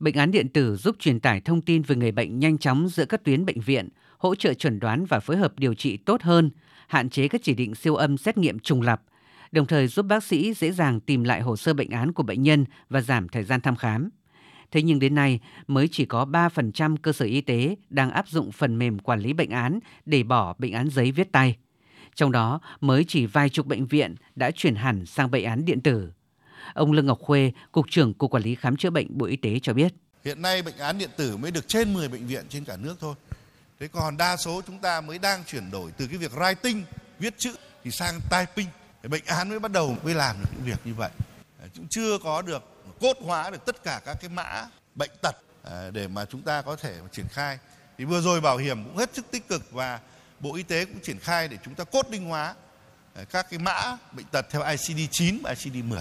Bệnh án điện tử giúp truyền tải thông tin về người bệnh nhanh chóng giữa các tuyến bệnh viện, hỗ trợ chuẩn đoán và phối hợp điều trị tốt hơn, hạn chế các chỉ định siêu âm xét nghiệm trùng lặp, đồng thời giúp bác sĩ dễ dàng tìm lại hồ sơ bệnh án của bệnh nhân và giảm thời gian thăm khám. Thế nhưng đến nay mới chỉ có 3% cơ sở y tế đang áp dụng phần mềm quản lý bệnh án để bỏ bệnh án giấy viết tay. Trong đó mới chỉ vài chục bệnh viện đã chuyển hẳn sang bệnh án điện tử. Ông Lương Ngọc Khuê, Cục trưởng Cục Quản lý Khám chữa bệnh Bộ Y tế cho biết. Hiện nay bệnh án điện tử mới được trên 10 bệnh viện trên cả nước thôi. Thế còn đa số chúng ta mới đang chuyển đổi từ cái việc writing, viết chữ thì sang typing. Thì bệnh án mới bắt đầu mới làm được những việc như vậy. Ờ, chúng chưa có được cốt hóa được tất cả các cái mã bệnh tật ờ, để mà chúng ta có thể triển khai. Thì vừa rồi bảo hiểm cũng hết sức tích cực và Bộ Y tế cũng triển khai để chúng ta cốt đinh hóa ờ, các cái mã bệnh tật theo ICD-9 và ICD-10.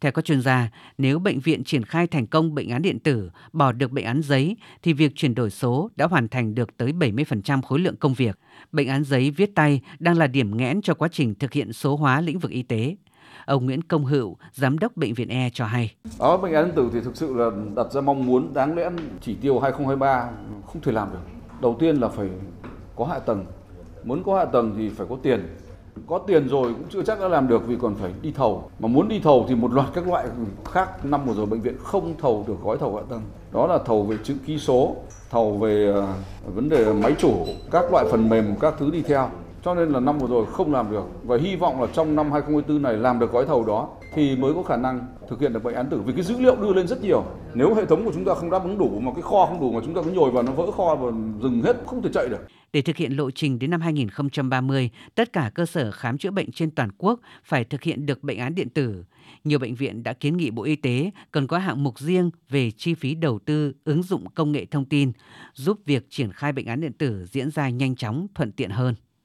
Theo các chuyên gia, nếu bệnh viện triển khai thành công bệnh án điện tử, bỏ được bệnh án giấy, thì việc chuyển đổi số đã hoàn thành được tới 70% khối lượng công việc. Bệnh án giấy viết tay đang là điểm nghẽn cho quá trình thực hiện số hóa lĩnh vực y tế. Ông Nguyễn Công Hữu, Giám đốc Bệnh viện E cho hay. Ở bệnh án điện tử thì thực sự là đặt ra mong muốn đáng lẽ chỉ tiêu 2023 không thể làm được. Đầu tiên là phải có hạ tầng. Muốn có hạ tầng thì phải có tiền có tiền rồi cũng chưa chắc đã làm được vì còn phải đi thầu. Mà muốn đi thầu thì một loạt các loại khác năm vừa rồi bệnh viện không thầu được gói thầu hạ tầng. Đó là thầu về chữ ký số, thầu về ờ, vấn đề máy chủ, các loại phần mềm, các thứ đi theo cho nên là năm vừa rồi không làm được và hy vọng là trong năm 2024 này làm được gói thầu đó thì mới có khả năng thực hiện được bệnh án tử vì cái dữ liệu đưa lên rất nhiều nếu hệ thống của chúng ta không đáp ứng đủ mà cái kho không đủ mà chúng ta cứ nhồi vào nó vỡ kho và dừng hết không thể chạy được để thực hiện lộ trình đến năm 2030, tất cả cơ sở khám chữa bệnh trên toàn quốc phải thực hiện được bệnh án điện tử. Nhiều bệnh viện đã kiến nghị Bộ Y tế cần có hạng mục riêng về chi phí đầu tư ứng dụng công nghệ thông tin, giúp việc triển khai bệnh án điện tử diễn ra nhanh chóng, thuận tiện hơn.